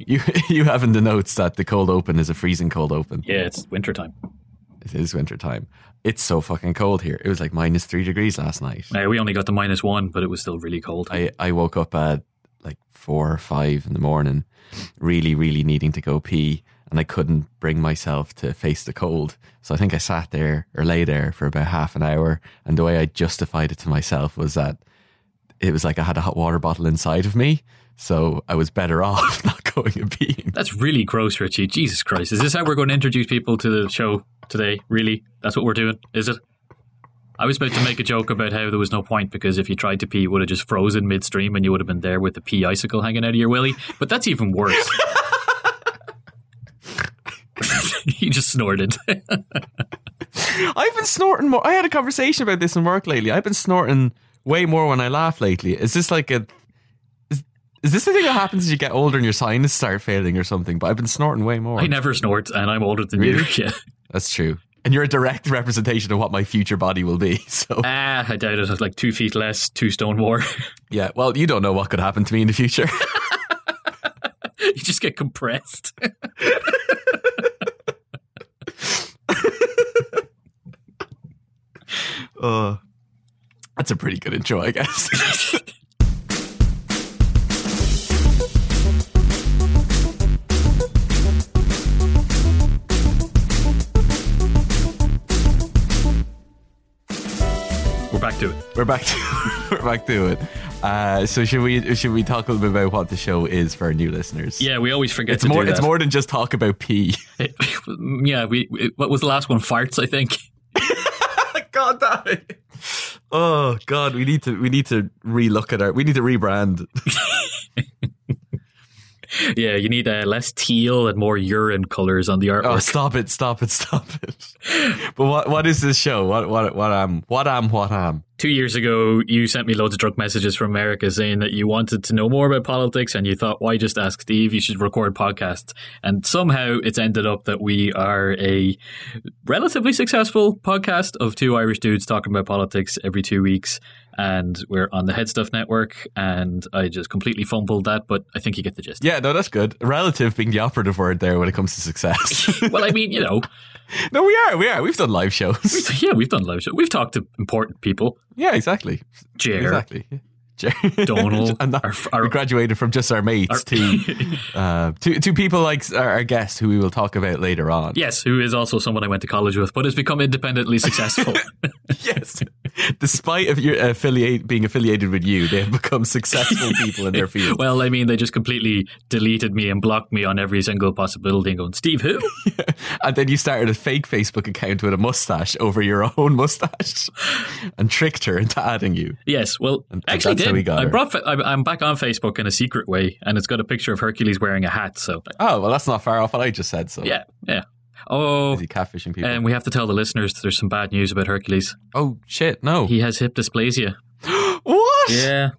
You you have in the notes that the cold open is a freezing cold open. Yeah, it's wintertime. It is winter time. It's so fucking cold here. It was like minus three degrees last night. Uh, we only got to minus one, but it was still really cold. I, I woke up at like four or five in the morning, really, really needing to go pee, and I couldn't bring myself to face the cold. So I think I sat there or lay there for about half an hour, and the way I justified it to myself was that it was like I had a hot water bottle inside of me, so I was better off and peeing. That's really gross, Richie. Jesus Christ. Is this how we're going to introduce people to the show today? Really? That's what we're doing? Is it? I was about to make a joke about how there was no point because if you tried to pee, it would have just frozen midstream and you would have been there with the pee icicle hanging out of your willy. But that's even worse. you just snorted. I've been snorting more. I had a conversation about this in work lately. I've been snorting way more when I laugh lately. Is this like a is, is this the thing that happens as you get older and your sinus start failing or something? But I've been snorting way more. I never snort and I'm older than Really? you. Yeah. That's true. And you're a direct representation of what my future body will be. So Ah, I doubt it. Like two feet less, two stone more. yeah, well, you don't know what could happen to me in the future. you just get compressed. uh, that's a pretty good intro, I guess. To it. we're back to we're back to it. Uh, so should we should we talk a little bit about what the show is for our new listeners? Yeah, we always forget It's more it's more than just talk about pee. yeah, we, we- What was the last one? Farts, I think. God damn it. Oh God, we need to we need to relook at our we need to rebrand. Yeah, you need uh, less teal and more urine colors on the artwork. Oh, stop it! Stop it! Stop it! But what what is this show? What what what am what am what am? Two years ago, you sent me loads of drunk messages from America saying that you wanted to know more about politics and you thought, why just ask Steve? You should record podcasts. And somehow it's ended up that we are a relatively successful podcast of two Irish dudes talking about politics every two weeks. And we're on the HeadStuff Network. And I just completely fumbled that, but I think you get the gist. Yeah, no, that's good. Relative being the operative word there when it comes to success. well, I mean, you know, no, we are, we are. We've done live shows. yeah, we've done live shows. We've talked to important people. Yeah, exactly, Jer, exactly. Donald, and that, our- our- we graduated from just our mates our- to uh, to to people like our, our guest who we will talk about later on. Yes, who is also someone I went to college with, but has become independently successful. yes. Despite of your affiliate being affiliated with you, they have become successful people in their field. well, I mean, they just completely deleted me and blocked me on every single possibility and going, Steve, who? and then you started a fake Facebook account with a mustache over your own mustache and tricked her into adding you. yes, well, And actually how did. we got I her. brought, fa- I- I'm back on Facebook in a secret way, and it's got a picture of Hercules wearing a hat. So, Oh, well, that's not far off what I just said. So, yeah, yeah. Oh, is he catfishing people? and we have to tell the listeners there's some bad news about Hercules. oh, shit, no. He has hip dysplasia. what? Yeah.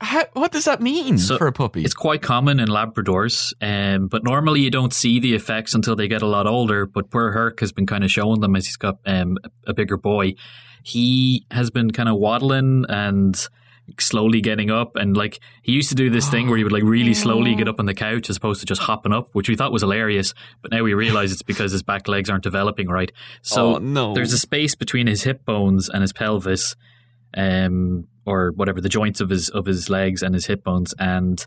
How, what does that mean So, for a puppy? It's quite common in Labradors, um, but normally you don't see the effects until they get a lot older. But poor Herc has been kind of showing them as he's got um, a bigger boy. He has been kind of waddling and slowly getting up, and like he used to do this thing where he would like really slowly get up on the couch as opposed to just hopping up, which we thought was hilarious. But now we realize it's because his back legs aren't developing right. So Oh, no. there's a space between his hip bones and his pelvis um, or whatever the joints of his of his legs and his hip bones, and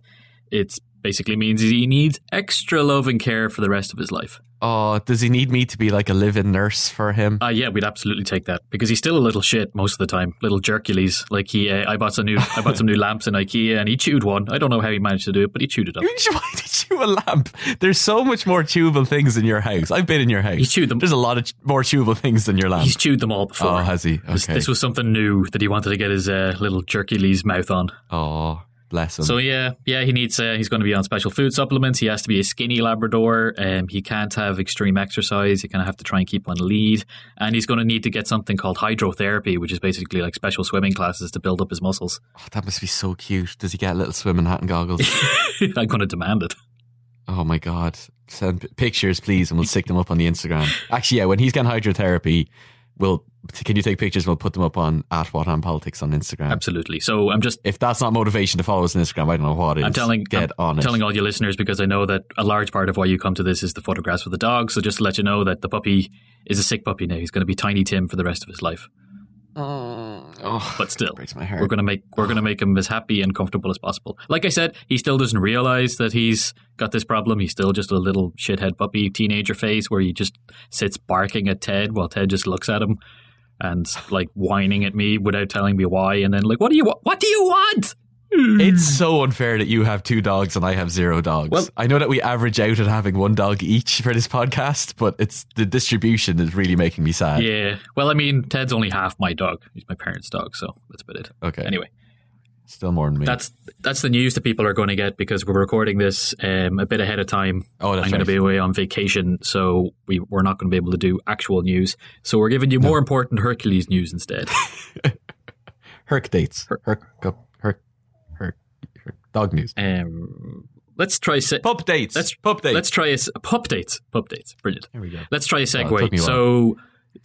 it basically means he needs extra love and care for the rest of his life. oh, does he need me to be like a live-in nurse for him? Uh, yeah, we'd absolutely take that because he's still a little shit most of the time, little Jerkules. Like he, uh, I bought some new, I bought some new lamps in IKEA, and he chewed one. I don't know how he managed to do it, but he chewed it up. Why did you a lamp? There's so much more chewable things in your house. I've been in your house. He chewed them. There's a lot of more chewable things than your lamp. He's chewed them all before. Oh, has he? This- Okay. This was something new that he wanted to get his uh, little Jerkules mouth on. oh, bless him. So yeah, yeah, he needs. Uh, he's going to be on special food supplements. He has to be a skinny Labrador. Um, he can't have extreme exercise. You kind of have to try and keep on lead, and he's going to need to get something called hydrotherapy, which is basically like special swimming classes to build up his muscles. Oh, that must be so cute. Does he get a little swimming hat and goggles? I'm going to demand it. oh my god! Send p- pictures, please, and we'll stick them up on the Instagram. Actually, yeah, when he's getting hydrotherapy, we'll can you take pictures? We'll put them up on at what on politics on Instagram. Absolutely. So I'm just If that's not motivation to follow us on Instagram, I don't know what is. I'm telling get I'm on it. telling all your listeners because I know that a large part of why you come to this is the photographs of the dog. So just to let you know that the puppy is a sick puppy now. He's going to be Tiny Tim for the rest of his life. Oh, But still, breaks my heart. we're going to make we're going to make him as happy and comfortable as possible. Like I said, he still doesn't realize that he's got this problem. He's still just a little shithead puppy teenager phase where he just sits barking at Ted while Ted just looks at him and like whining at me without telling me why. And then like, what do you wa- what do you want? It's so unfair that you have two dogs and I have zero dogs. Well- I know that we average out at having one dog each for this podcast, but it's the distribution is really making me sad. Yeah. Well, I mean, Ted's only half my dog. He's my parents' dog, so that's about it. Okay. Anyway, Still more than me. that's that's the news that people are going to get because we're recording this um, a bit ahead of time. oh, that's I'm going to be away on vacation, so we, we're not going to be able to do actual news. So we're giving you more important Hercules news instead. Herc dates. Herc, herc, herc, herc, herc, dog news. Um, let's try se- Pup dates. Let's- pup dates. let's try a s- pup dates. Pup dates, brilliant. Here we go. Let's try a it took segue. me a so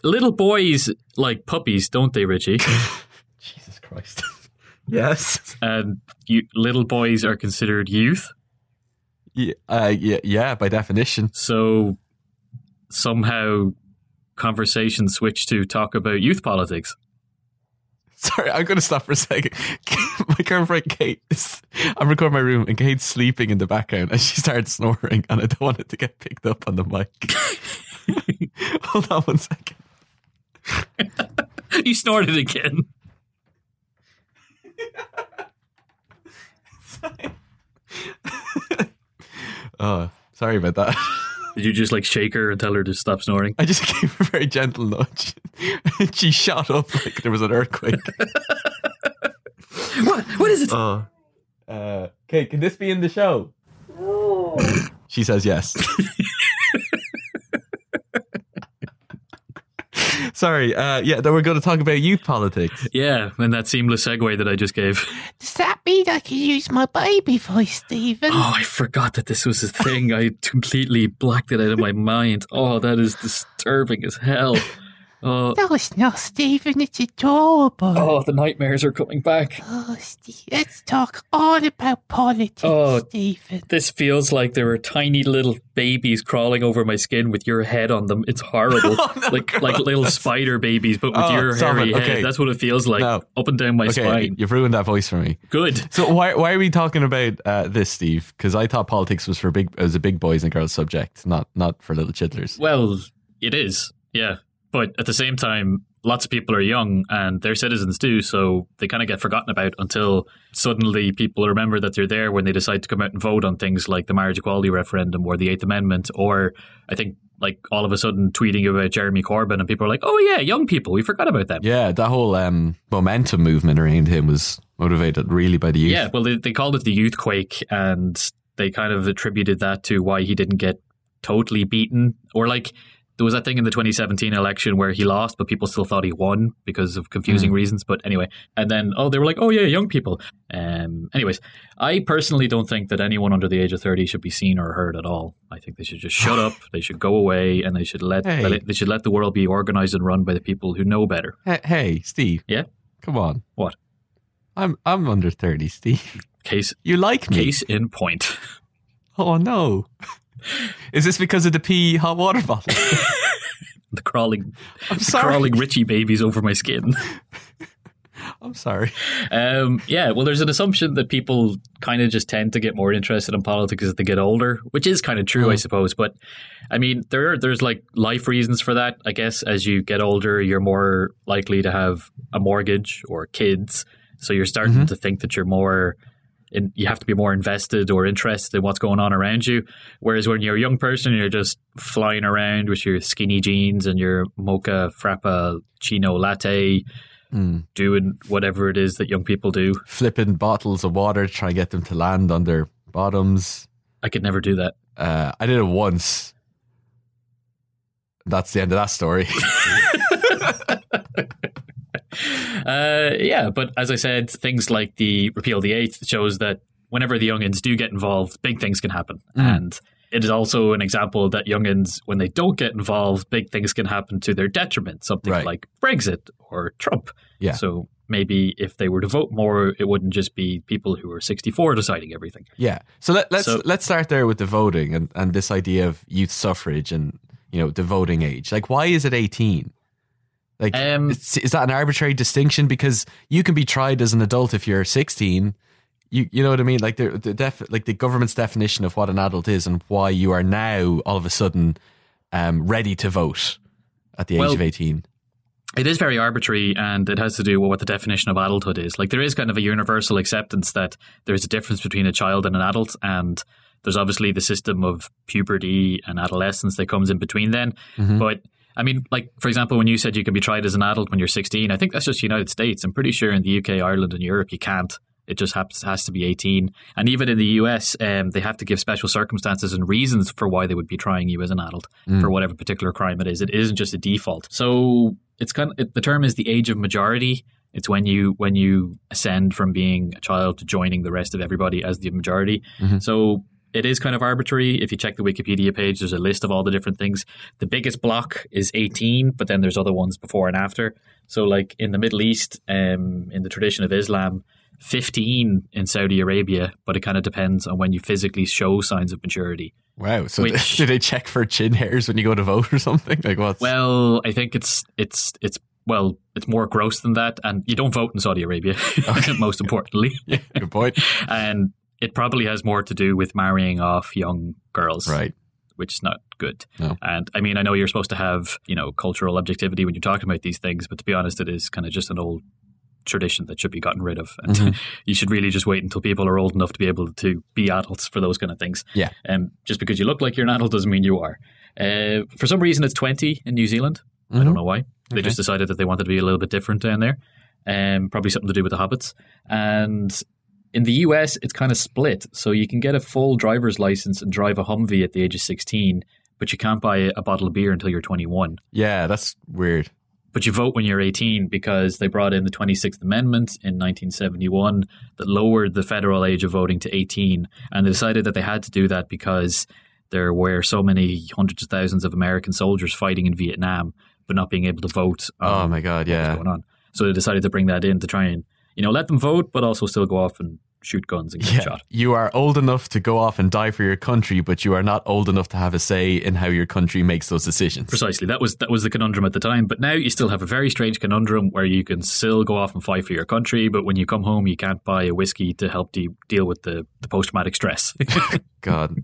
little boys like puppies, don't they, Richie? Jesus Christ. yes. and you, little boys are considered youth. Yeah, uh, yeah, yeah, by definition. So somehow conversation switched to talk about youth politics. Sorry, I'm going to stop for a second. my girlfriend Kate is. I'm recording my room, and Kate's sleeping in the background, and she started snoring, and I don't want it to get picked up on the mic. Hold on one second. you snorted again. Oh, sorry about that. Did you just like shake her and tell her to stop snoring? I just gave her a very gentle nudge, she shot up like there was an earthquake. What? What is it? Oh, uh, Kate, can this be in the show? She says yes. Sorry, uh, yeah, then we're going to talk about youth politics. Yeah, and that seamless segue that I just gave. Does that mean I can use my baby voice, Stephen? Oh, I forgot that this was a thing. I completely blacked it out of my mind. Oh, that is disturbing as hell. Oh, No, it's not, Stephen. It's adorable. oh the nightmares are coming back. Oh, Steve, let's talk all about politics, Oh. Stephen. This feels like there are tiny little babies crawling over my skin with your head on them. It's horrible. Oh, no, like God, like little that's- spider babies, but with Oh, your hairy it. head. That's what it feels like No. up and down my Okay, spine. you've ruined that voice for me. Good. So why why are we talking about uh, this, Steve? Because I thought politics was for big it was a big boys and girls subject, not not for little chidlers. Well, it is, yeah. But at the same time, lots of people are young and they're citizens too, so they kind of get forgotten about until suddenly people remember that they're there when they decide to come out and vote on things like the marriage equality referendum or the Eighth Amendment, or I think like all of a sudden tweeting about Jeremy Corbyn and people are like, oh yeah, young people, we forgot about them. Yeah, that whole um, momentum movement around him was motivated really by the youth. Yeah, well, they, they called it the youth quake, and they kind of attributed that to why he didn't get totally beaten, or like there was that thing in the 2017 election where he lost, but people still thought he won because of confusing reasons. But anyway, and then oh, they were like, oh yeah, young people. Um, anyways, I personally don't think that anyone under the age of 30 should be seen or heard at all. I think they should just shut up. They should go away, and they should let Hey. they should let the world be organized and run by the people who know better. Hey, hey, Steve. Yeah? Come on. What? I'm I'm under thirty, Steve. Case You like me? case in point. Oh no. Is this because of the pee hot water bottle? the crawling I'm the sorry. crawling Richie babies over my skin. I'm sorry. Um, yeah, well, there's an assumption that people kind of just tend to get more interested in politics as they get older, which is kind of true, I Mm. suppose. But I mean, there are, there's like life reasons for that. I guess as you get older, you're more likely to have a mortgage or kids, so you're starting Mhm. to think that you're more. In, you have to be more invested or interested in what's going on around you. Whereas when you're a young person, you're just flying around with your skinny jeans and your mocha frappuccino latte, Mm. doing whatever it is that young people do. Flipping bottles of water to try and get them to land on their bottoms. I could never do that. Uh, I did it once. That's the end of that story. Uh, yeah, but as I said, things like the repeal of the eighth shows that whenever the youngins do get involved, big things can happen. Mm. And it is also an example that youngins, when they don't get involved, big things can happen to their detriment. Something Right. like Brexit or Trump. Yeah. So maybe if they were to vote more, it wouldn't just be people who are 64 deciding everything. Yeah. So let, let's So- let's start there with the voting and, and this idea of youth suffrage and you know the voting age. Like, why is it eighteen? Like, Um, is, is that an arbitrary distinction? Because you can be tried as an adult if you're sixteen. You you know what I mean? Like the the def, like the government's definition of what an adult is and why you are now all of a sudden um, ready to vote at the age Well, of eighteen. It is very arbitrary and it has to do with what the definition of adulthood is. Like there is kind of a universal acceptance that there's a difference between a child and an adult and there's obviously the system of puberty and adolescence that comes in between then. Mm-hmm. But I mean, like for example, when you said you can be tried as an adult when you're 16, I think that's just United States. I'm pretty sure in the UK, Ireland, and Europe you can't. It just has, has to be 18. And even in the US, um, they have to give special circumstances and reasons for why they would be trying you as an adult for whatever particular crime it is. It isn't just a default. So it's kind of, it, the term is the age of majority. It's when you when you ascend from being a child to joining the rest of everybody as the majority. So it is kind of arbitrary. If you check the Wikipedia page, there's a list of all the different things. The biggest block is 18, but then there's other ones before and after. So, like in the Middle East, um, in the tradition of Islam, 15 in Saudi Arabia, but it kind of depends on when you physically show signs of maturity. Wow. So Which- do they check for chin hairs when you go to vote or something? Like what's Well, I think it's it's it's well, it's more gross than that, and you don't vote in Saudi Arabia. most importantly, yeah, good point. and it probably has more to do with marrying off young girls, Right. which is not good. No. And I mean, I know you're supposed to have you know cultural objectivity when you're talking about these things, but to be honest, it is kind of just an old tradition that should be gotten rid of, and Mm-hmm. you should really just wait until people are old enough to be able to be adults for those kind of things. Yeah. Um, just because you look like you're an adult doesn't mean you are. Uh, for some reason, it's 20 in New Zealand. I don't know why. They Mm-hmm. Okay. just decided that they wanted to be a little bit different down there. Um, probably something to do with the hobbits. And in the US, it's kind of split. So you can get a full driver's license and drive a Humvee at the age of 16, but you can't buy a bottle of beer until you're 21. Yeah, that's weird. But you vote when you're 18 because they brought in the 26th Amendment in 1971 that lowered the federal age of voting to 18. And they decided that they had to do that because there were so many hundreds of thousands of American soldiers fighting in Vietnam, but not being able to vote. Oh my god, yeah. going on. So they decided to bring that in to try and, you know, let them vote, but also still go off and shoot guns and get Yeah, shot. you are old enough to go off and die for your country, but you are not old enough to have a say in how your country makes those decisions. Precisely. That was that was the conundrum at the time. But now you still have a very strange conundrum where you can still go off and fight for your country, but when you come home, you can't buy a whiskey to help de- deal with the, the post traumatic stress. God,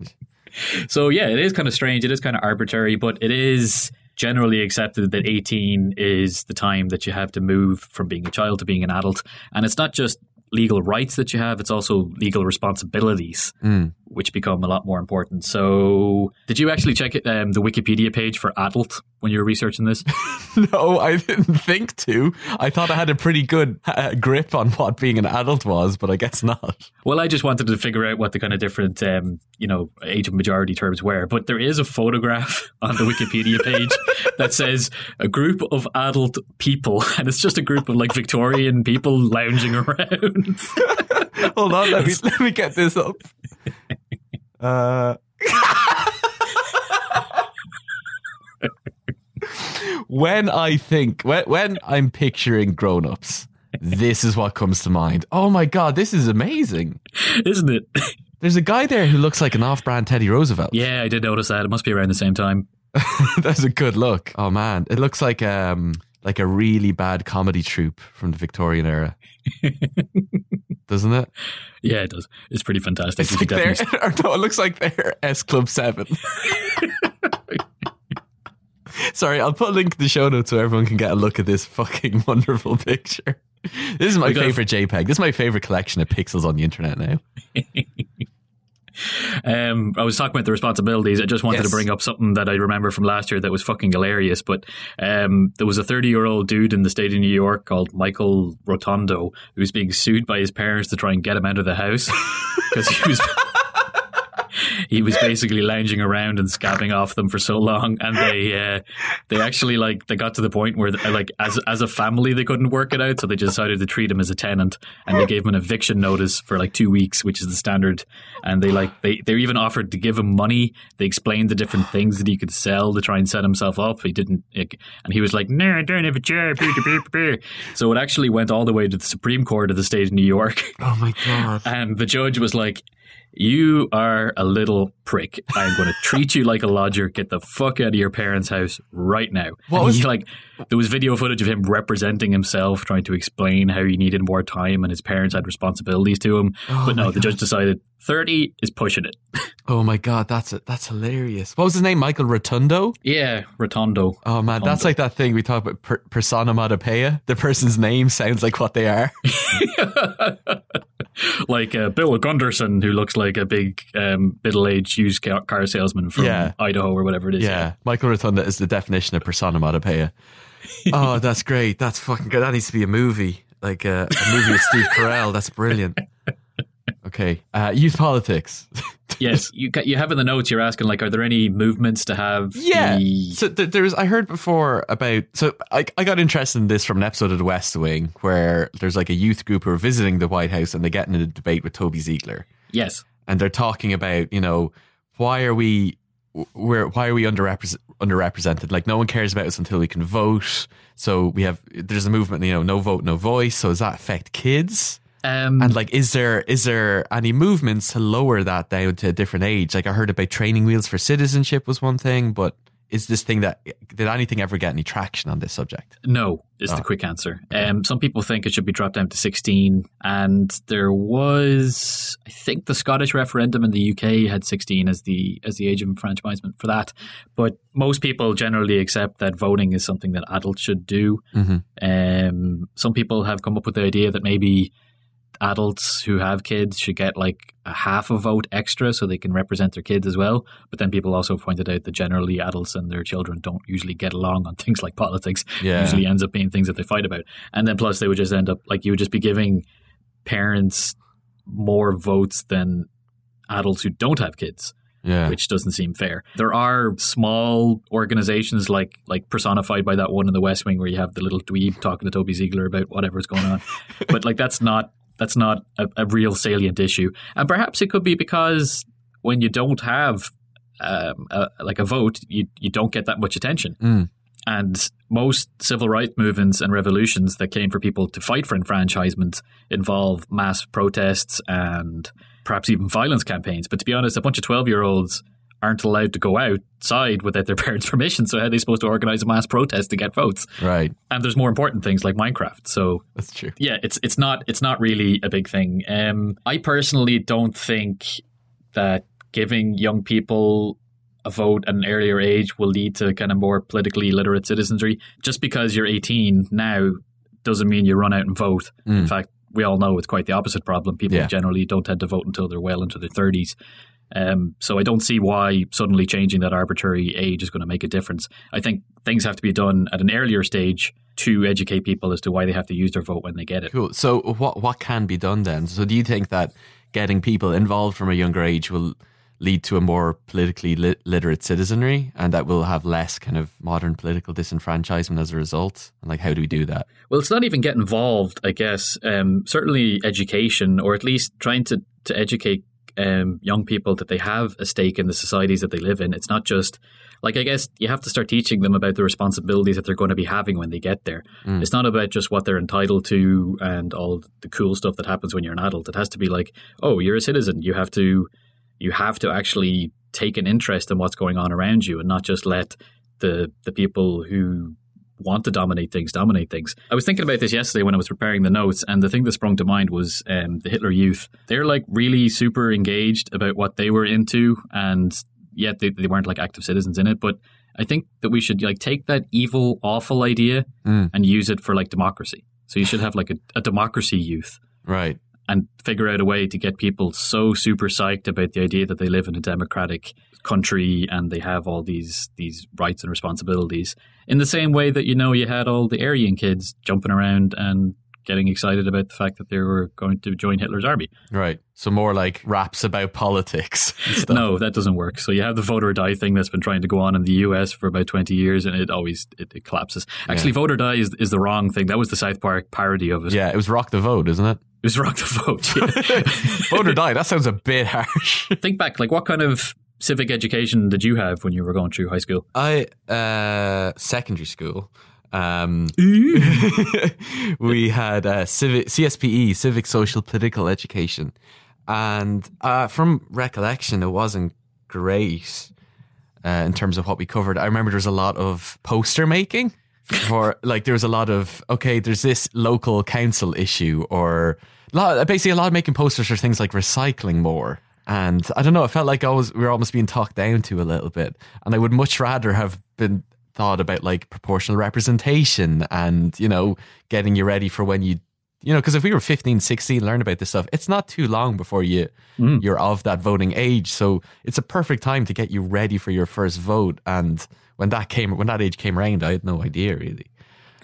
so yeah, it is kind of strange. It is kind of arbitrary, but it is generally accepted that 18 is the time that you have to move from being a child to being an adult. And it's not just legal rights that you have, it's also legal responsibilities, Mm. Which become a lot more important. So, did you actually check it, um, the Wikipedia page for adult when you were researching this? no, I didn't think to. I thought I had a pretty good uh, grip on what being an adult was, but I guess not. Well, I just wanted to figure out what the kind of different, um, you know, age of majority terms were. But there is a photograph on the Wikipedia page that says a group of adult people, and it's just a group of like Victorian people lounging around. Hold on, let me let me get this up. Uh, when I think when when I'm picturing grown-ups, this is what comes to mind. Oh my god, this is amazing. Isn't it? There's a guy there who looks like an off-brand Teddy Roosevelt. Yeah, I did notice that. It must be around the same time. That's a good look. Oh man, it looks like um like a really bad comedy troupe from the Victorian era. Doesn't it? Yeah, it does. It's pretty fantastic. It's like should or no, it looks like they're S Club 7. Sorry, I'll put a link in the show notes so everyone can get a look at this fucking wonderful picture. This is my favorite JPEG. This is my favorite collection of pixels on the internet now. Um, I was talking about the responsibilities. I just wanted Yes. to bring up something that I remember from last year that was fucking hilarious. But um, there was a 30 year old dude in the state of New York called Michael Rotondo who was being sued by his parents to try and get him out of the house because he was. He was basically lounging around and scabbing off them for so long, and they uh, they actually like they got to the point where like as as a family they couldn't work it out, so they decided to treat him as a tenant, and they gave him an eviction notice for like two weeks, which is the standard. And they like they they even offered to give him money. They explained the different things that he could sell to try and set himself up. He didn't, like, and he was like, "No, I don't have a job." so it actually went all the way to the Supreme Court of the state of New York. Oh my god. And the judge was like, You are a little prick. I'm going to treat you like a lodger. Get the fuck out of your parents' house right now. What was- he, like, there was video footage of him representing himself, trying to explain how he needed more time and his parents had responsibilities to him. Oh but no, the judge decided 30 is pushing it. Oh my god, that's it. That's hilarious. What was his name? Michael Rotondo. Yeah, Rotondo. Oh man, that's like that thing we talk about per- personomatopea. The person's name sounds like what they are. like uh, Bill Gunderson, who looks like a big um, middle-aged used car, salesman from Yeah. Idaho or whatever it is. Yeah, Michael Rotunda is the definition of persona oh, that's great. That's fucking good. That needs to be a movie, like uh, a movie with Steve Carell. That's brilliant. Okay, uh, youth politics. yes, you you have in the notes. You're asking like, are there any movements to have? Yeah. the- So th- there's, I heard before about. So I, I got interested in this from an episode of The West Wing where there's like a youth group who are visiting the White House and they get in a debate with Toby Ziegler. yes, and they're talking about you know why are we we're why are we underrepresent, underrepresented like no one cares about us until we can vote so we have there's a movement you know no vote no voice so does that affect kids um, and like is there is there any movements to lower that down to a different age like i heard about training wheels for citizenship was one thing but is this thing that did anything ever get any traction on this subject no is Oh. the quick answer. Um, some people think it should be dropped down to 16, and there was, I think, the Scottish referendum in the UK had 16 as the as the age of enfranchisement for that. But most people generally accept that voting is something that adults should do. mm-hmm. Um, some people have come up with the idea that maybe adults who have kids should get like a half a vote extra so they can represent their kids as well. But then people also pointed out that generally adults and their children don't usually get along on things like politics. Yeah. Usually ends up being things that they fight about. And then plus they would just end up like you would just be giving parents more votes than adults who don't have kids yeah which doesn't seem fair. There are small organizations like like personified by that one in the West Wing where you have the little dweeb talking to Toby Ziegler about whatever's going on. but like that's not that's not a, a real salient issue. And perhaps it could be because when you don't have um, a, like a vote, you you don't get that much attention. Mm. And most civil rights movements and revolutions that came for people to fight for enfranchisement involve mass protests and perhaps even violence campaigns. But to be honest, a bunch of 12 year olds aren't allowed to go outside without their parents' permission. So, how are they supposed to organize a mass protest to get votes? right And there's more important things like Minecraft. So, that's true yeah, it's it's not it's not really a big thing. Um, I personally don't think that giving young people a vote at an earlier age will lead to kind of more politically literate citizenry. Just because you're 18 now doesn't mean you run out and vote. In Mm. fact, we all know it's quite the opposite problem. People Yeah. generally don't tend to vote until they're well into their 30s. Um, so I don't see why suddenly changing that arbitrary age is going to make a difference. I think things have to be done at an earlier stage to educate people as to why they have to use their vote when they get it. Cool. So what what can be done then? So do you think that getting people involved from a younger age will lead to a more politically lit- literate citizenry and that will have less kind of modern political disenfranchisement as a result? And like how do we do that? Well, it's not even get involved, I guess. Um, certainly education, or at least trying to, to educate um, young people that they have a stake in the societies that they live in. It's not just like I guess you have to start teaching them about the responsibilities that they're going to be having when they get there. Mm. It's not about just what they're entitled to and all the cool stuff that happens when you're an adult. It has to be like, oh, you're a citizen. You have to you have to actually take an interest in what's going on around you and not just let the the people who want to dominate things dominate things. I was thinking about this yesterday when I was preparing the notes, and the thing that sprung to mind was um, the Hitler Youth. They're like really super engaged about what they were into, and yet they, they weren't like active citizens in it. But I think that we should like take that evil, awful idea Mm. and use it for like democracy. So you should have like a, a democracy youth Right. And figure out a way to get people so super psyched about the idea that they live in a democratic country and they have all these these rights and responsibilities in the same way that you know you had all the Aryan kids jumping around and getting excited about the fact that they were going to join Hitler's army. Right. So more like raps about politics. No, that doesn't work. So you have the vote or die thing that's been trying to go on in the US for about 20 years and it always it, it collapses. Actually, Yeah. vote or die is, is the wrong thing. That was the South Park parody of it. Yeah, it was rock the vote, isn't it? It was rock the vote. Yeah. Vote or die. That sounds a bit harsh. Think back, like what kind of civic education did you have when you were going through high school? I uh secondary school. Um we had uh, civic CSPE, E, civic social political education. And uh from recollection it wasn't great uh, in terms of what we covered. I remember there was a lot of poster making for like there was a lot of okay, there's this local council issue or lot, basically a lot of making posters for things like recycling more. And I don't know, it felt like I was we were almost being talked down to a little bit. And I would much rather have been thought about like proportional representation and, you know, getting you ready for when you you know, because if we were 15, 16, learn about this stuff, it's not too long before you mm. you're of that voting age. So it's a perfect time to get you ready for your first vote. And when that came, when that age came around, I had no idea really.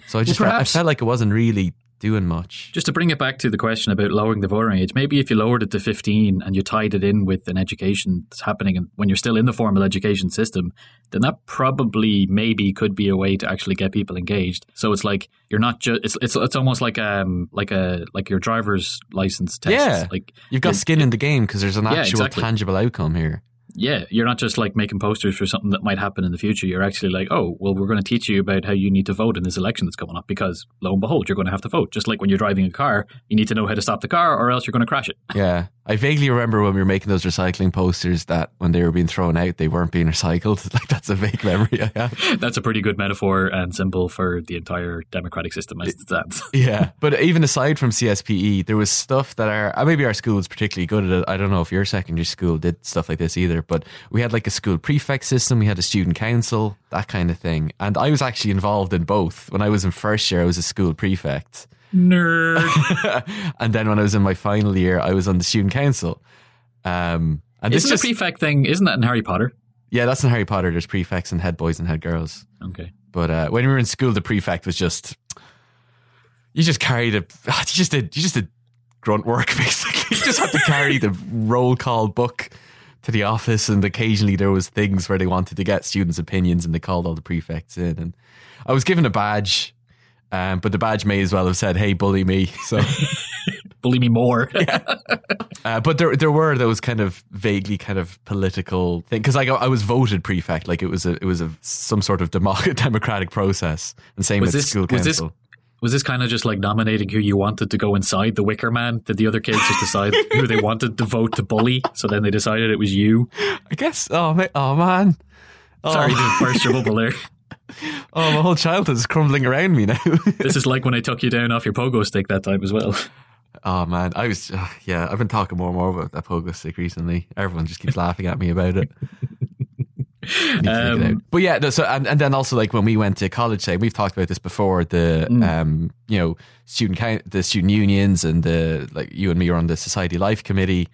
So I just felt, I felt like it wasn't really doing much. Just to bring it back to the question about lowering the voting age, maybe if you lowered it to 15 and you tied it in with an education that's happening and when you're still in the formal education system, then that probably maybe could be a way to actually get people engaged. So it's like you're not just it's it's it's almost like um like a like your driver's license test. Yeah. Like You've got it- skin in the game because there's an Yeah, actual exactly. tangible outcome here. Yeah, you're not just like making posters for something that might happen in the future. You're actually like, oh, well, we're going to teach you about how you need to vote in this election that's coming up because lo and behold, you're going to have to vote. Just like when you're driving a car, you need to know how to stop the car or else you're going to crash it. Yeah. I vaguely remember when we were making those recycling posters that when they were being thrown out, they weren't being recycled. Like that's a vague memory I have. That's a pretty good metaphor and symbol for the entire democratic system as it stands. Yeah, but even aside from CSPE, there was stuff that our uh, maybe our school was particularly good at it. I don't know if your secondary school did stuff like this either, but we had like a school prefect system, we had a student council, that kind of thing. And I was actually involved in both. When I was in first year, I was a school prefect, Nerd. and then when I was in my final year, I was on the student council. Um, and this Isn't just the prefect thing, isn't that in Harry Potter? yeah, that's in Harry Potter. There's prefects and head boys and head girls. Okay. But uh, when we were in school, the prefect was just you just carried a you just did you just did grunt work basically. you just had to carry the roll call book to the office, and occasionally there was things where they wanted to get students' opinions, and they called all the prefects in. And I was given a badge, um, but the badge may as well have said, "Hey, bully me." So. bully me more. Uh, but there, there were those kind of vaguely kind of political thing because like I, I was voted prefect, like it was a, it was a some sort of democratic process, and same Was with this- school was this- council. Was this kind of just like nominating who you wanted to go inside the Wicker Man? Did the other kids just decide who they wanted to vote to bully? So then they decided it was you. I guess. Oh, ma- oh man. Oh, Sorry to burst your bubble there. oh, my whole childhood is crumbling around me now. This is like when I took you down off your pogo stick that time as well. oh man, I was. Uh, yeah, I've been talking more and more about that pogo stick recently. Everyone just keeps laughing at me about it. Need to take it Um, but yeah, no, so and, and then also like when we went to college, say we've talked about this before. The Mm. um, you know, student coun- the student unions and the like. You and me are on the society life committee.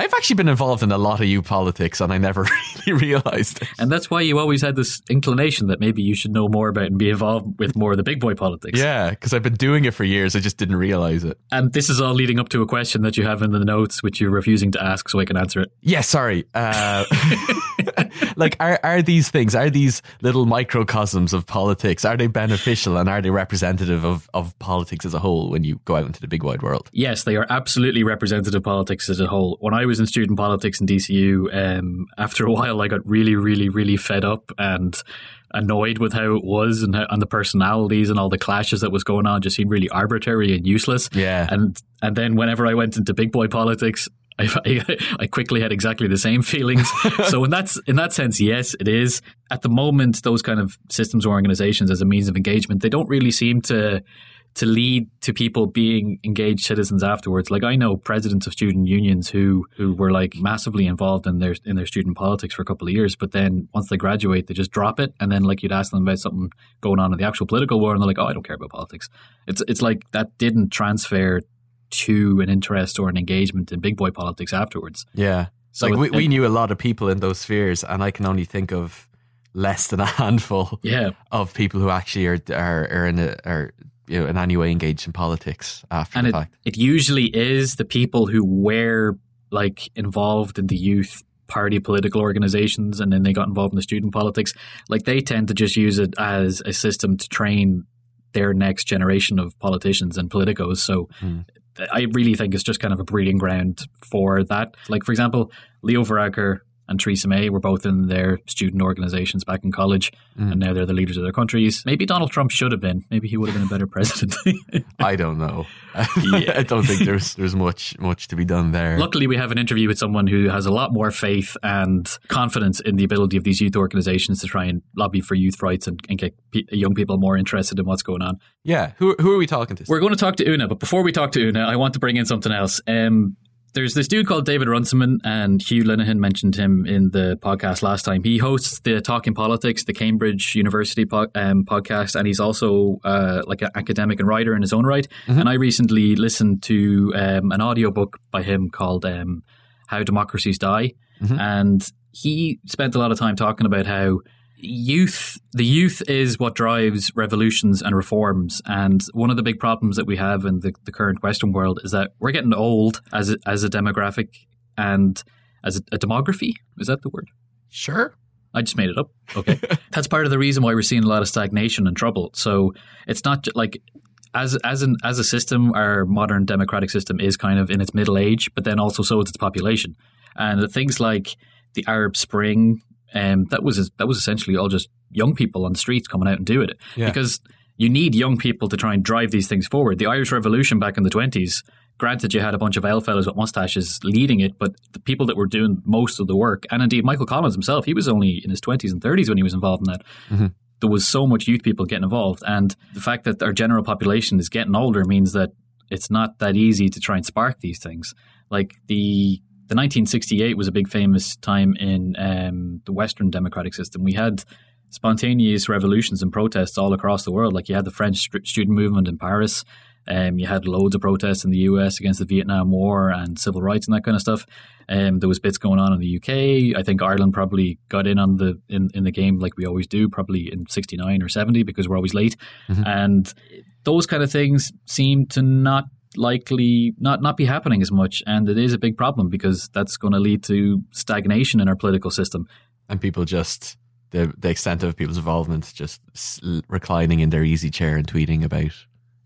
I've actually been involved in a lot of you politics, and I never really realized it. And that's why you always had this inclination that maybe you should know more about and be involved with more of the big boy politics. Yeah, because I've been doing it for years. I just didn't realize it. And this is all leading up to a question that you have in the notes, which you're refusing to ask, so I can answer it. Yeah, sorry. Uh, like, are are these things? Are these little microcosms of politics? Are they beneficial and are they representative of of politics as a whole when you go out into the big wide world? Yes, they are absolutely representative politics as a whole. When I was in student politics in DCU, um, after a while, I got really, really, really fed up and annoyed with how it was and, how, and the personalities and all the clashes that was going on just seemed really arbitrary and useless. Yeah. And and then whenever I went into big boy politics, I, I, I quickly had exactly the same feelings. so in that in that sense, yes, it is. At the moment, those kind of systems or organizations as a means of engagement, they don't really seem to to lead to people being engaged citizens afterwards. Like I know presidents of student unions who who were like massively involved in their in their student politics for a couple of years, but then once they graduate, they just drop it. And then like you'd ask them about something going on in the actual political war, and they're like, "Oh, I don't care about politics." It's it's like that didn't transfer to an interest or an engagement in big boy politics afterwards. Yeah. So like we, we knew a lot of people in those spheres, and I can only think of less than a handful Yeah, of people who actually are are, are in a, are you know, in any way engaged in politics after and the it, fact. it usually is the people who were like involved in the youth party political organizations and then they got involved in the student politics like they tend to just use it as a system to train their next generation of politicians and politicos so Hmm. I really think it's just kind of a breeding ground for that. Like for example leo varadkar and Theresa May were both in their student organizations back in college, Mm. and now they're the leaders of their countries. Maybe Donald Trump should have been. Maybe he would have been a better president. I don't know. Yeah. I don't think there's there's much much to be done there. Luckily, we have an interview with someone who has a lot more faith and confidence in the ability of these youth organizations to try and lobby for youth rights and, and get pe- young people more interested in what's going on. yeah, who who are we talking to? We're going to talk to Una, but before we talk to Una, I want to bring in something else. Um, there's this dude called David Runciman, and Hugh Linehan mentioned him in the podcast last time. He hosts the Talking Politics, the Cambridge University po- um, podcast, and he's also uh, like an academic and writer in his own right. And I recently listened to um, an audiobook by him called um, How Democracies Die. And he spent a lot of time talking about how youth the youth is what drives revolutions and reforms and one of the big problems that we have in the, the current western world is that we're getting old as a, as a demographic and as a, a demography is that the word Sure. I just made it up. Okay. That's part of the reason why we're seeing a lot of stagnation and trouble. So it's not like as as an as a system, our modern democratic system is kind of in its middle age, but then also so is its population. And things like the Arab Spring, um, that was that was essentially all just young people on the streets coming out and doing it Yeah. because you need young people to try and drive these things forward. The Irish Revolution back in the twenties. Granted, you had a bunch of L fellows with mustaches leading it, but the people that were doing most of the work, and indeed Michael Collins himself, he was only in his 20s and 30s when he was involved in that. Mhm. There was so much youth people getting involved. And the fact that our general population is getting older means that it's not that easy to try and spark these things. Like the the 1968 was a big famous time in um, the Western democratic system. We had spontaneous revolutions and protests all across the world. Like you had the French st- student movement in Paris. Um, you had loads of protests in the US against the Vietnam War and civil rights and that kind of stuff. Um, there was bits going on in the UK. I think Ireland probably got in on the in, in the game like we always do, probably in '69 or '70 because we're always late. And those kind of things seem to not likely not not be happening as much, and it is a big problem because that's going to lead to stagnation in our political system. And people just the the extent of people's involvement, just reclining in their easy chair and tweeting about.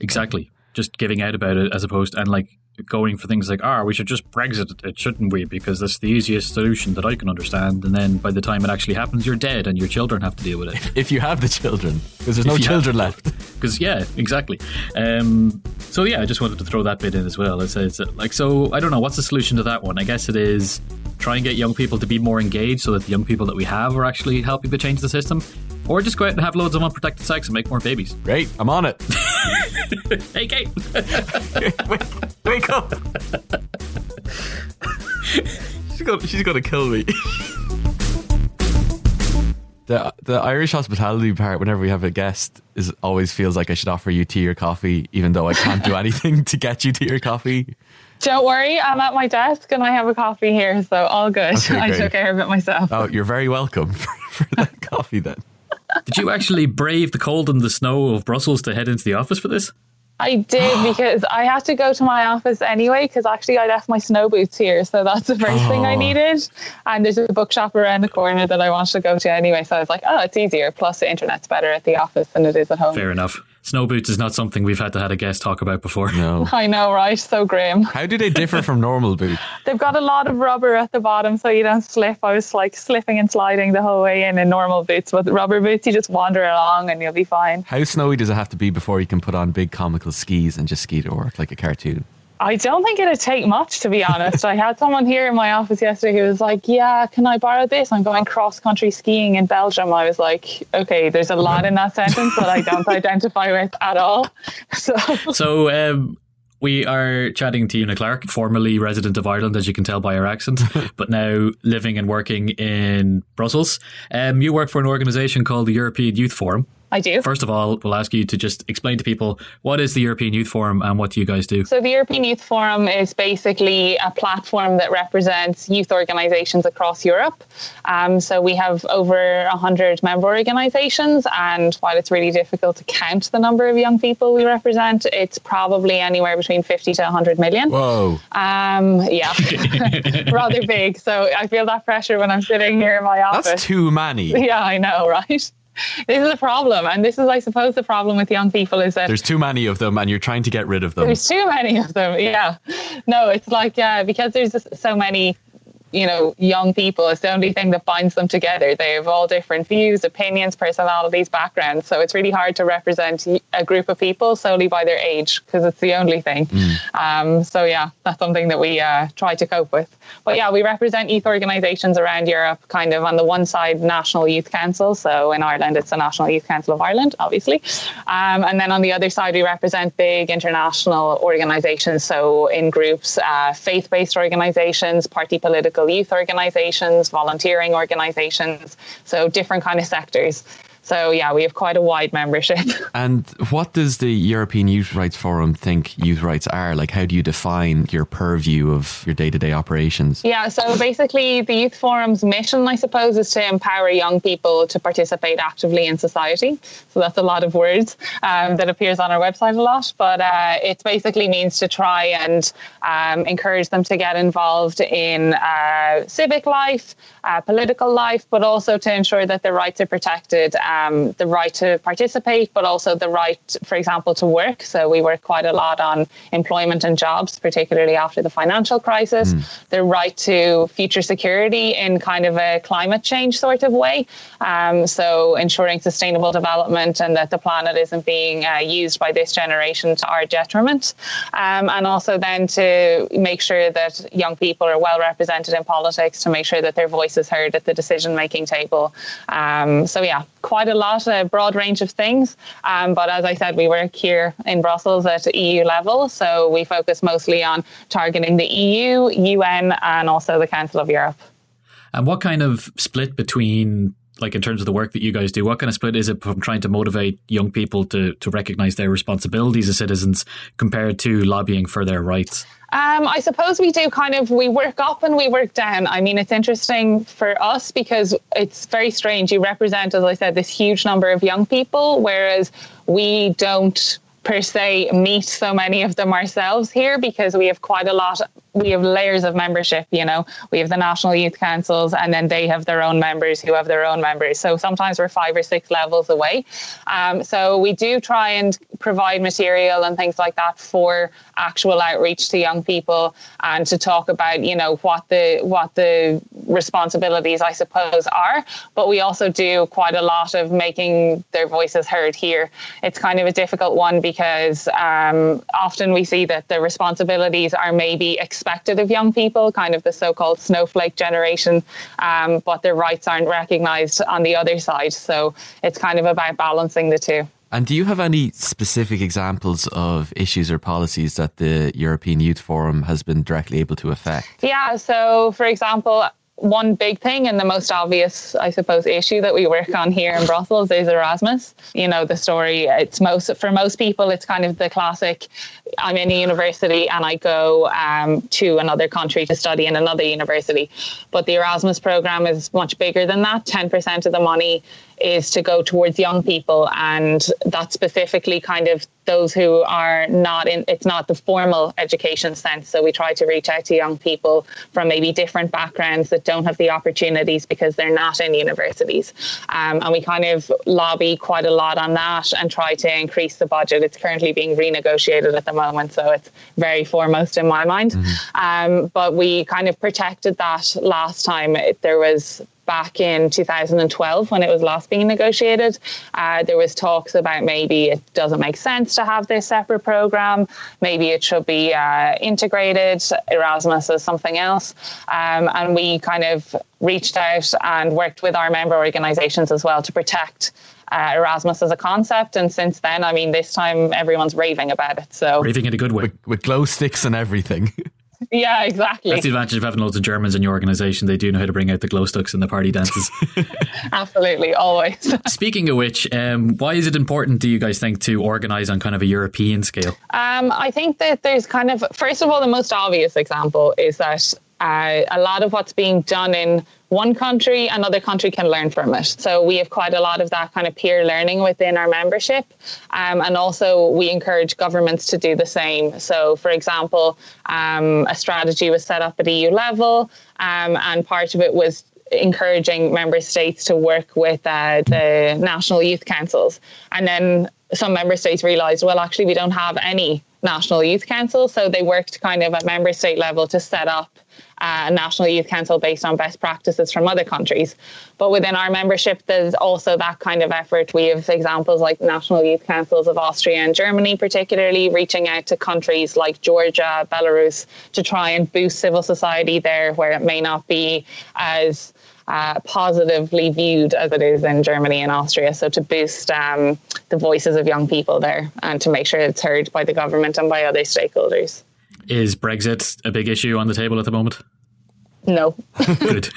Exactly. Just giving out about it as opposed and like going for things like, ah, we should just Brexit it, shouldn't we? Because that's the easiest solution that I can understand. And then by the time it actually happens, you're dead and your children have to deal with it. If you have the children, because there's no you have- children left. Because yeah, exactly. Um, so yeah, I just wanted to throw that bit in as well. It's, it's like so. I don't know what's the solution to that one. I guess it is try and get young people to be more engaged, so that the young people that we have are actually helping to change the system, or just go out and have loads of unprotected sex and make more babies. Great, I'm on it. Hey, Kate. wake, wake up. she's gonna, she's gonna kill me. The, the Irish hospitality part, whenever we have a guest, is always feels like I should offer you tea or coffee, even though I can't do anything to get you tea or coffee. Don't worry, I'm at my desk and I have a coffee here, so all good. Okay, I great. took care of it myself. Oh, you're very welcome for, for that coffee then. Did you actually brave the cold and the snow of Brussels to head into the office for this? I did because I had to go to my office anyway because actually I left my snow boots here, so that's the first thing I Oh. needed. And there's a bookshop around the corner that I wanted to go to anyway, so I was like, oh, it's easier. Plus, the internet's better at the office than it is at home. Fair enough. Snow boots is not something we've had to had a guest talk about before. No. I know, right? So grim. How do they differ from normal boots? They've got a lot of rubber at the bottom so you don't slip. I was like slipping and sliding the whole way in in normal boots, but rubber boots, you just wander along and you'll be fine. How snowy does it have to be before you can put on big comical skis and just ski to work like a cartoon? I don't think it'd take much, to be honest. I had someone here in my office yesterday who was like, Yeah, can I borrow this? I'm going cross country skiing in Belgium. I was like, Okay, there's a lot in that sentence that I don't identify with at all. So, So um, we are chatting to Una Clark, formerly resident of Ireland, as you can tell by her accent, but now living and working in Brussels. Um, you work for an organisation called the European Youth Forum. I do. First of all, we'll ask you to just explain to people what is the European Youth Forum and what do you guys do? So, the European Youth Forum is basically a platform that represents youth organisations across Europe. Um, so, we have over 100 member organisations, and while it's really difficult to count the number of young people we represent, it's probably anywhere between 50 to 100 million. Whoa. Um, yeah, rather big. So, I feel that pressure when I'm sitting here in my office. That's too many. Yeah, I know, right? this is a problem and this is i suppose the problem with young people is that there's too many of them and you're trying to get rid of them. There's too many of them yeah. No it's like yeah because there's just so many you know, young people. It's the only thing that binds them together. They have all different views, opinions, personalities, backgrounds. So it's really hard to represent a group of people solely by their age because it's the only thing. Mm. Um, so yeah, that's something that we uh, try to cope with. But yeah, we represent youth organisations around Europe, kind of on the one side, National Youth Council. So in Ireland, it's the National Youth Council of Ireland, obviously. Um, and then on the other side, we represent big international organisations. So in groups, uh, faith based organisations, party political youth organisations, volunteering organisations. So different kind of sectors. So yeah, we have quite a wide membership. And what does the European Youth Rights Forum think youth rights are? Like, how do you define your purview of your day to day operations? Yeah, so basically, the Youth Forum's mission, I suppose, is to empower young people to participate actively in society. So that's a lot of words um, that appears on our website a lot, but uh, it basically means to try and um, encourage them to get involved in uh, civic life, uh, political life, but also to ensure that their rights are protected um, the right to participate, but also the right, for example, to work. So we work quite a lot on employment and jobs, particularly after the financial crisis. Mm. The right to future security in kind of a climate change sort of way. Um, so ensuring sustainable development and that the planet isn't being uh, used by this generation to our detriment. Um, and also then to make sure that young people are well represented in politics, to make sure that their voice is heard at the decision making table. Um, so yeah, quite a lot, a broad range of things. Um, but as I said, we work here in Brussels at EU level. So we focus mostly on targeting the EU, UN, and also the Council of Europe. And what kind of split between like in terms of the work that you guys do, what kind of split is it from trying to motivate young people to to recognize their responsibilities as citizens compared to lobbying for their rights? Um, I suppose we do kind of we work up and we work down. I mean, it's interesting for us because it's very strange. You represent, as I said, this huge number of young people, whereas we don't per se meet so many of them ourselves here because we have quite a lot we have layers of membership you know. We have the national youth councils and then they have their own members who have their own members. So sometimes we're five or six levels away. Um, so we do try and provide material and things like that for actual outreach to young people and to talk about you know what the what the responsibilities i suppose are. But we also do quite a lot of making their voices heard here. It's kind of a difficult one because um, often we see that the responsibilities are maybe expected of young people, kind of the so called snowflake generation, um, but their rights aren't recognized on the other side. So it's kind of about balancing the two. And do you have any specific examples of issues or policies that the European Youth Forum has been directly able to affect? Yeah, so for example, one big thing and the most obvious, I suppose, issue that we work on here in Brussels is Erasmus. You know, the story, it's most, for most people, it's kind of the classic I'm in a university and I go um, to another country to study in another university. But the Erasmus program is much bigger than that. 10% of the money is to go towards young people. And that's specifically kind of those who are not in it's not the formal education sense so we try to reach out to young people from maybe different backgrounds that don't have the opportunities because they're not in universities um, and we kind of lobby quite a lot on that and try to increase the budget it's currently being renegotiated at the moment so it's very foremost in my mind mm-hmm. um, but we kind of protected that last time there was back in 2012 when it was last being negotiated. Uh, there was talks about maybe it doesn't make sense to have this separate program. Maybe it should be uh, integrated. Erasmus as something else. Um, and we kind of reached out and worked with our member organizations as well to protect uh, Erasmus as a concept. And since then, I mean, this time everyone's raving about it. So raving in a good way with, with glow sticks and everything. Yeah, exactly. That's the advantage of having loads of Germans in your organisation. They do know how to bring out the glow sticks and the party dances. Absolutely, always. Speaking of which, um, why is it important, do you guys think, to organise on kind of a European scale? Um, I think that there's kind of, first of all, the most obvious example is that uh, a lot of what's being done in one country, another country can learn from it. So we have quite a lot of that kind of peer learning within our membership. Um, and also, we encourage governments to do the same. So, for example, um, a strategy was set up at EU level, um, and part of it was encouraging member states to work with uh, the national youth councils. And then some member states realized, well, actually, we don't have any national youth councils. So they worked kind of at member state level to set up uh, national youth council based on best practices from other countries. But within our membership, there's also that kind of effort. We have examples like national youth councils of Austria and Germany, particularly reaching out to countries like Georgia, Belarus to try and boost civil society there where it may not be as uh, positively viewed as it is in Germany and Austria. So to boost um, the voices of young people there and to make sure it's heard by the government and by other stakeholders. Is Brexit a big issue on the table at the moment? No. Good.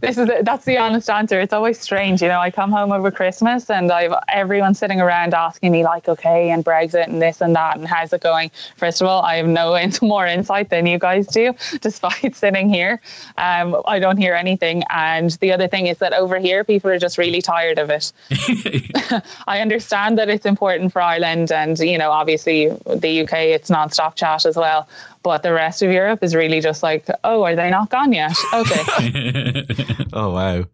this is the, that's the honest answer. It's always strange, you know. I come home over Christmas and I've everyone sitting around asking me like, okay, and Brexit and this and that and how's it going? First of all, I have no more insight than you guys do, despite sitting here. Um, I don't hear anything. And the other thing is that over here, people are just really tired of it. I understand that it's important for Ireland, and you know, obviously the UK, it's non-stop chat as well. But the rest of Europe is really just like, oh, are they not gone yet? Okay. oh wow.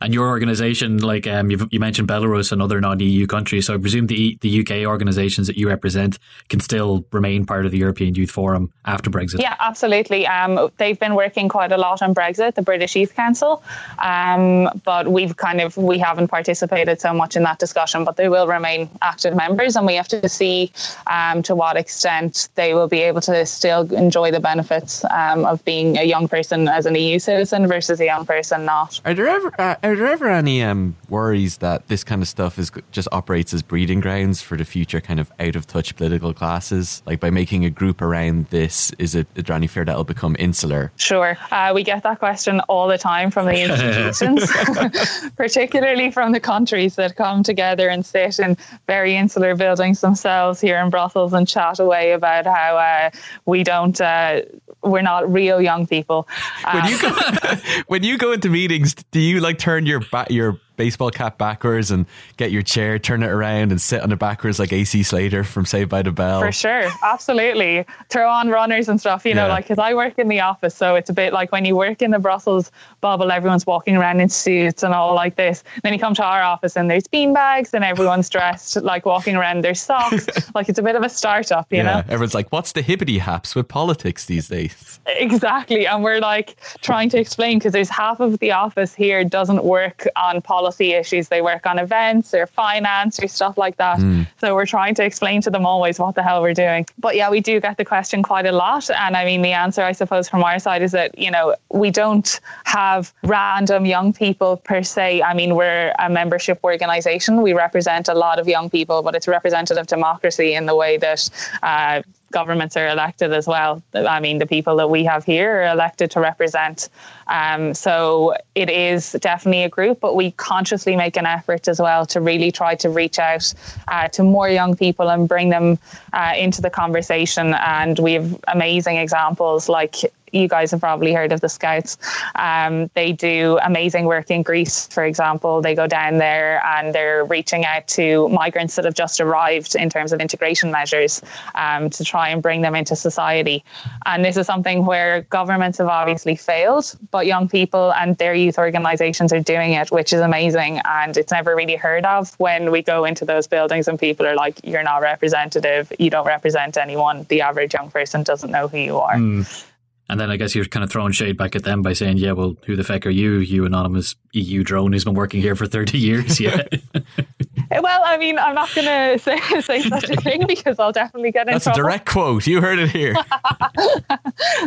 And your organisation, like um, you mentioned Belarus and other non-EU countries, so I presume the the UK organisations that you represent can still remain part of the European Youth Forum after Brexit. Yeah, absolutely. Um, they've been working quite a lot on Brexit, the British Youth Council, um, but we've kind of we haven't participated so much in that discussion. But they will remain active members, and we have to see um, to what extent they will be able to still enjoy the benefits um, of being a young person as an EU citizen versus a young person not. Are there ever uh, are there ever any um, worries that this kind of stuff is just operates as breeding grounds for the future kind of out of touch political classes? Like by making a group around this, is it there any fear that it'll become insular? Sure, uh, we get that question all the time from the institutions, particularly from the countries that come together and sit in very insular buildings themselves here in Brussels and chat away about how uh, we don't. Uh, we're not real young people. when you uh, go when you go into meetings, do you like turn your back your baseball cap backwards and get your chair, turn it around and sit on it backwards like AC Slater from Saved by the Bell. For sure. Absolutely. Throw on runners and stuff, you know, like, because I work in the office. So it's a bit like when you work in the Brussels bubble, everyone's walking around in suits and all like this. Then you come to our office and there's bean bags and everyone's dressed like walking around their socks. like it's a bit of a startup, you yeah. know? Everyone's like, what's the hippity haps with politics these days? Exactly. And we're like trying to explain because there's half of the office here doesn't work on politics policy issues. They work on events or finance or stuff like that. Mm. So we're trying to explain to them always what the hell we're doing. But yeah, we do get the question quite a lot. And I mean, the answer, I suppose, from our side is that, you know, we don't have random young people per se. I mean, we're a membership organization. We represent a lot of young people, but it's representative democracy in the way that uh, governments are elected as well. I mean, the people that we have here are elected to represent. Um, so it is definitely a group, but we consciously make an effort as well to really try to reach out uh, to more young people and bring them uh, into the conversation. And we have amazing examples like you guys have probably heard of the Scouts. Um, they do amazing work in Greece, for example. They go down there and they're reaching out to migrants that have just arrived in terms of integration measures um, to try and bring them into society. And this is something where governments have obviously failed, but young people and their youth organisations are doing it, which is amazing. And it's never really heard of when we go into those buildings and people are like, you're not representative, you don't represent anyone. The average young person doesn't know who you are. Mm. And then I guess you're kind of throwing shade back at them by saying, yeah, well, who the feck are you, you anonymous EU drone who's been working here for 30 years? Yeah. well, I mean, I'm not going to say, say such a thing because I'll definitely get in That's trouble. a direct quote. You heard it here.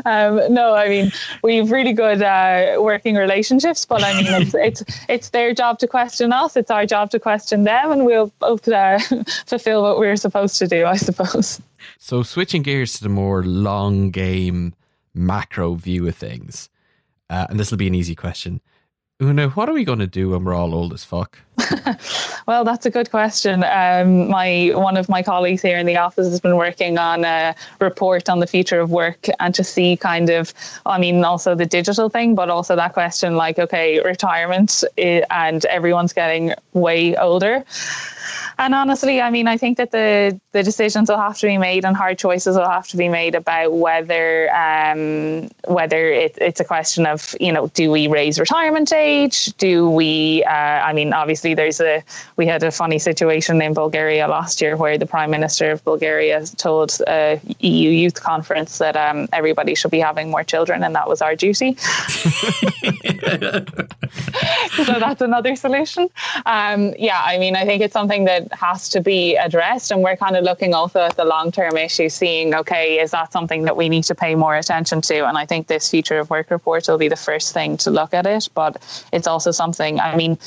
um, no, I mean, we've really good uh, working relationships, but I mean, it's, it's, it's their job to question us. It's our job to question them, and we'll both uh, fulfill what we're supposed to do, I suppose. So, switching gears to the more long game macro view of things, uh, and this will be an easy question. Una, what are we going to do when we're all old as fuck? Well, that's a good question. Um, my one of my colleagues here in the office has been working on a report on the future of work and to see kind of, I mean, also the digital thing, but also that question like, okay, retirement eh, and everyone's getting way older. And honestly, I mean, I think that the the decisions will have to be made and hard choices will have to be made about whether um, whether it, it's a question of you know do we raise retirement age? Do we? Uh, I mean, obviously, there's a we had a funny situation in Bulgaria last year where the prime minister of Bulgaria told a EU youth conference that um, everybody should be having more children, and that was our duty. so that's another solution. Um, yeah, I mean, I think it's something that has to be addressed, and we're kind of looking also at the long term issue, seeing okay, is that something that we need to pay more attention to? And I think this future of work report will be the first thing to look at it, but it's also something. I mean,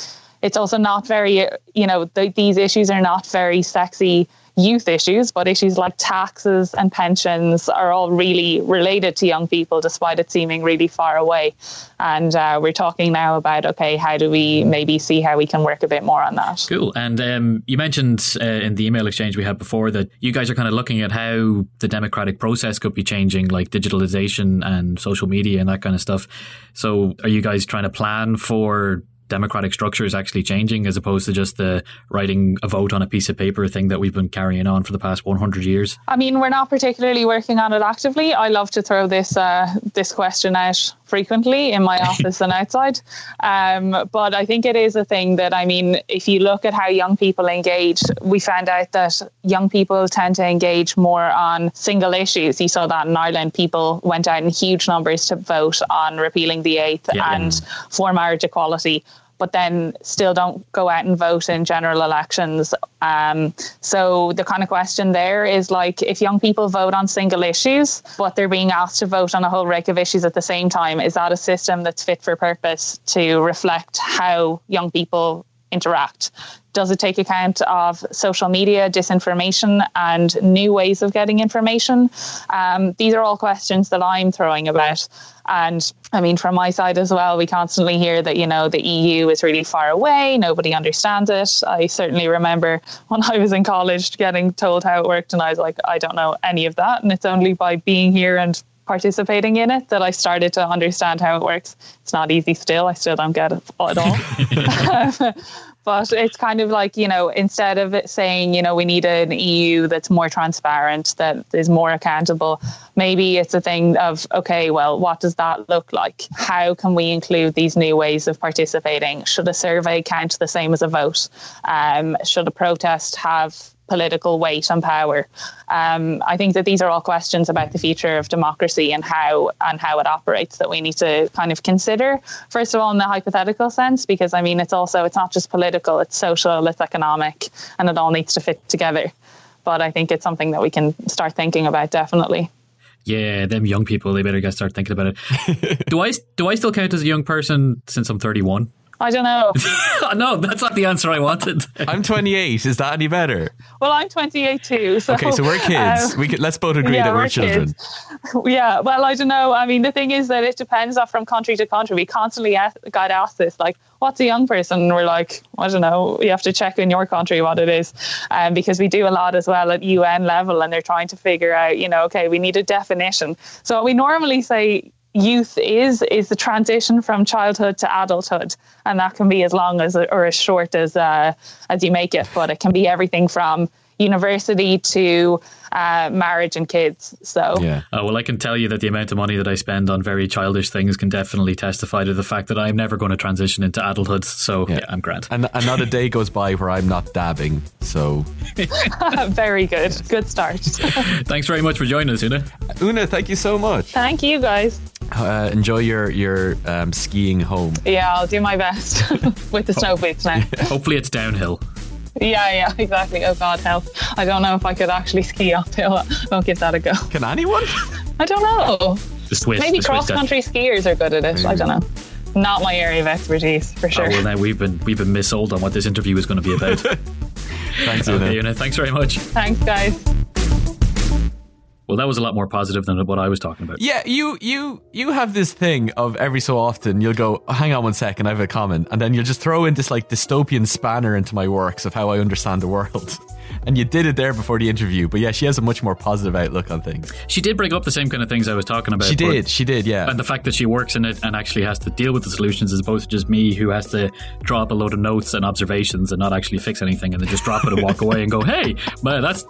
it's also not very, you know, th- these issues are not very sexy youth issues, but issues like taxes and pensions are all really related to young people, despite it seeming really far away. And uh, we're talking now about okay, how do we maybe see how we can work a bit more on that? Cool. And um, you mentioned uh, in the email exchange we had before that you guys are kind of looking at how the democratic process could be changing, like digitalization and social media and that kind of stuff. So, are you guys trying to plan for democratic structure is actually changing as opposed to just the writing a vote on a piece of paper thing that we've been carrying on for the past 100 years? I mean, we're not particularly working on it actively. I love to throw this uh, this question out frequently in my office and outside. Um, but I think it is a thing that, I mean, if you look at how young people engage, we found out that young people tend to engage more on single issues. You saw that in Ireland, people went out in huge numbers to vote on repealing the eighth Yeah. and for marriage equality but then still don't go out and vote in general elections. Um, so the kind of question there is like if young people vote on single issues, but they're being asked to vote on a whole range of issues at the same time, is that a system that's fit for purpose to reflect how young people interact? Does it take account of social media, disinformation, and new ways of getting information? Um, these are all questions that I'm throwing about. And I mean, from my side as well, we constantly hear that, you know, the EU is really far away, nobody understands it. I certainly remember when I was in college getting told how it worked, and I was like, I don't know any of that. And it's only by being here and participating in it that I started to understand how it works. It's not easy still, I still don't get it at all. but it's kind of like you know instead of it saying you know we need an EU that's more transparent that is more accountable maybe it's a thing of okay well what does that look like how can we include these new ways of participating should a survey count the same as a vote um, should a protest have political weight and power. Um, I think that these are all questions about the future of democracy and how and how it operates that we need to kind of consider. First of all, in the hypothetical sense, because I mean, it's also it's not just political; it's social, it's economic, and it all needs to fit together. But I think it's something that we can start thinking about definitely. Yeah, them young people, they better get start thinking about it. do I do I still count as a young person since I'm 31? I don't know. no, that's not the answer I wanted. I'm 28. Is that any better? Well, I'm 28 too. So, Okay, so we're kids. um, we could, let's both agree yeah, that we're, we're children. kids. Yeah, well, I don't know. I mean, the thing is that it depends on from country to country. We constantly ask, got asked this, like, what's a young person? And we're like, I don't know. You have to check in your country what it is, um, because we do a lot as well at UN level, and they're trying to figure out, you know, okay, we need a definition. So what we normally say youth is is the transition from childhood to adulthood. And that can be as long as or as short as uh, as you make it but it can be everything from university to uh, marriage and kids so Yeah. Oh, well, I can tell you that the amount of money that I spend on very childish things can definitely testify to the fact that I'm never going to transition into adulthood. So, yeah, I'm grand. And, and not a day goes by where I'm not dabbing. So, very good good start Thanks very much for joining us, Una. Una, thank you so much. thank you guys Uh, enjoy your your um, skiing home. yeah i'll do my best with the snow boots now Hopefully, it's downhill. Yeah yeah exactly oh god help i don't know if i could actually ski uphill i'll give that a go Can anyone? i don't know The Swiss. maybe the cross guy. country skiers are good at it i don't know not my area of expertise for Oh, sure well, now we've been we've been missold on what this interview is going to be about. Thanks, Una. okay, Una, thanks very much. thanks guys Well, that was a lot more positive than what I was talking about. Yeah, you you you have this thing of every so often you'll go, oh, hang on one second, I have a comment, and then you'll just throw in this like dystopian spanner into my works of how I understand the world. And you did it there before the interview, but yeah, she has a much more positive outlook on things. She did bring up the same kind of things I was talking about. She but- did, she did, yeah. And the fact that she works in it and actually has to deal with the solutions as opposed to just me who has to draw up a load of notes and observations and not actually fix anything and then just drop it and walk away and go, hey, well, that's,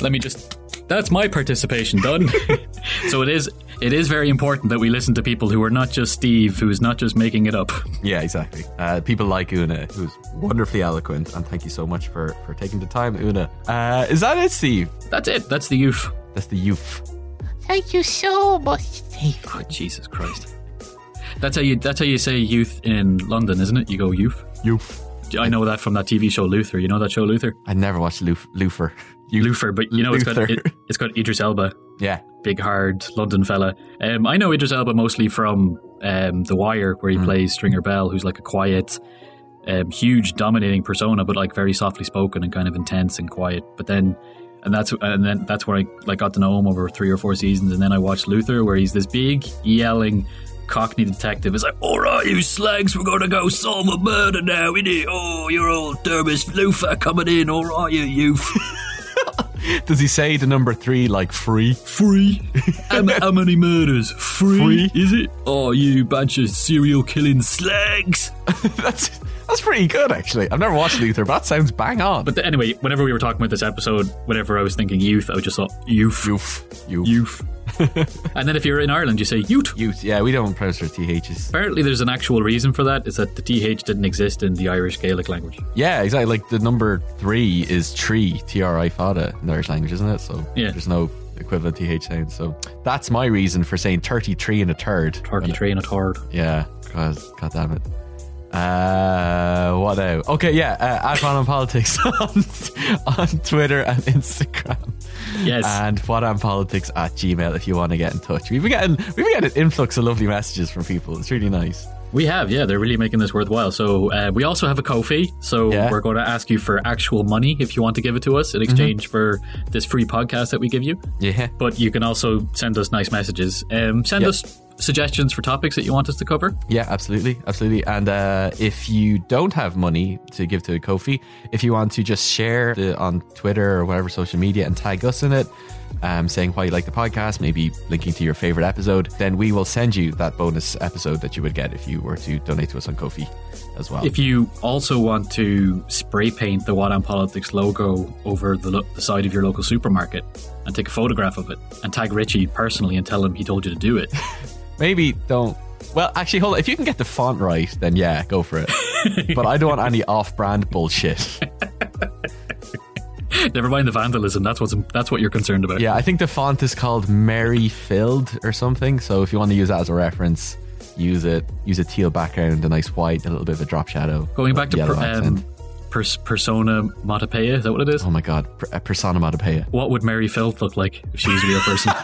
let me just, that's my participation done. so it is, it is very important that we listen to people who are not just Steve, who's not just making it up. Yeah, exactly. Uh, people like Una, who's wonderfully eloquent, and thank you so much for, for taking the time, Una. Uh, is that it, Steve? That's it. That's the youth. That's the youth. Thank you so much, Steve. Oh, Jesus Christ. That's how you. That's how you say youth in London, isn't it? You go youth. Youth. I know that from that TV show Luther. You know that show Luther? I never watched Luf- Luther. Youth. Luther, but you know it's got it, it's got Idris Elba, Yeah. big hard London fella. Um, I know Idris Elba mostly from um, The Wire, where he plays Stringer Bell, who's like a quiet, um, huge, dominating persona, but like very softly spoken and kind of intense and quiet. But then, and that's and then that's where I like got to know him over three or four seasons, and then I watched Luther, where he's this big yelling. Cockney detective is like, all right, you slags, we're gonna go solve a murder now, innit? Oh, you're all Dermis Luther coming in, all right, you youth. Does he say the number three like free? Free? how, how many murders? Free? Free? Is it? Oh, you bunch of serial killing slags. that's that's pretty good, actually. I've never watched Luther, but that sounds bang on. But the, anyway, whenever we were talking about this episode, whenever I was thinking youth, I just thought youth. youth. Youth. Youth. and then if you're in Ireland, you say youth. Youth. Yeah, we don't pronounce our THs. Apparently, there's an actual reason for that. Is that the th didn't exist in the Irish Gaelic language. Yeah, exactly. Like the number three is tree, T R I fada in the Irish language, isn't it? So Yeah. there's no equivalent TH sound. So that's my reason for saying 33 and a third. Turkey train a third. Yeah, because, god damn it. Uh, what now? Okay, yeah, uh, at What on Politics on, on Twitter and Instagram. Yes. And what on politics at Gmail if you want to get in touch. We've been getting we've been getting an influx of lovely messages from people. It's really nice. We have, yeah, they're really making this worthwhile. So uh, we also have a Ko-fi. So Yeah. we're going to ask you for actual money if you want to give it to us in exchange for this free podcast that we give you. Yeah. But you can also send us nice messages. Um, send Yep. us suggestions for topics that you want us to cover. Yeah, absolutely, absolutely. And uh, if you don't have money to give to Ko-fi, if you want to just share the, on Twitter or whatever social media and tag us in it, um, saying why you like the podcast, maybe linking to your favorite episode, then we will send you that bonus episode that you would get if you were to donate to us on Ko-fi as well. If you also want to spray paint the What on Politics logo over the, lo- the side of your local supermarket and take a photograph of it and tag Richie personally and tell him he told you to do it. maybe don't. Well, actually, hold on. If you can get the font right, then yeah, go for it. but I don't want any off-brand bullshit. Never mind the vandalism. That's what's that's what you're concerned about. Yeah, I think the font is called Mary Filled or something. So if you want to use that as a reference, use it. Use a teal background, a nice white, a little bit of a drop shadow. Going back to per, um, pers- persona Matapeya, is that what it is? oh my god, per- uh, persona matapeya. What would Mary Filled look like if she was a real person?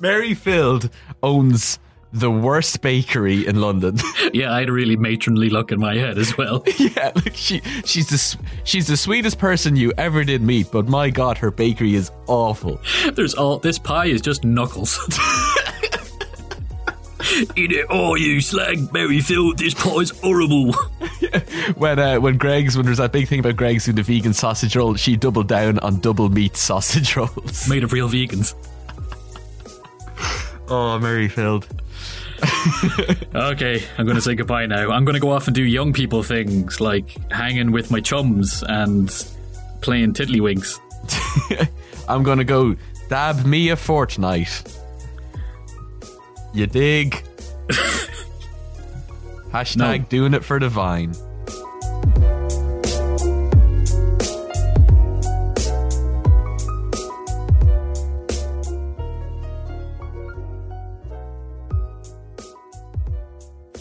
Mary Filled owns the worst bakery in London. yeah, I had a really matronly look in my head as well. yeah, like she she's the she's the sweetest person you ever did meet, but my god, her bakery is awful. There's all this pie is just knuckles. Eat it all, you slag, Mary Filth. This pie is horrible. When uh, when Greggs when there's that big thing about Greggs doing the vegan sausage roll, she doubled down on double meat sausage rolls. Made of real vegans. Oh, Mary Filled. Okay, I'm going to say goodbye now. I'm going to go off and do young people things like hanging with my chums and playing tiddlywinks. I'm gonna go dab me a Fortnite. You dig? Hashtag No. doing it for the vine.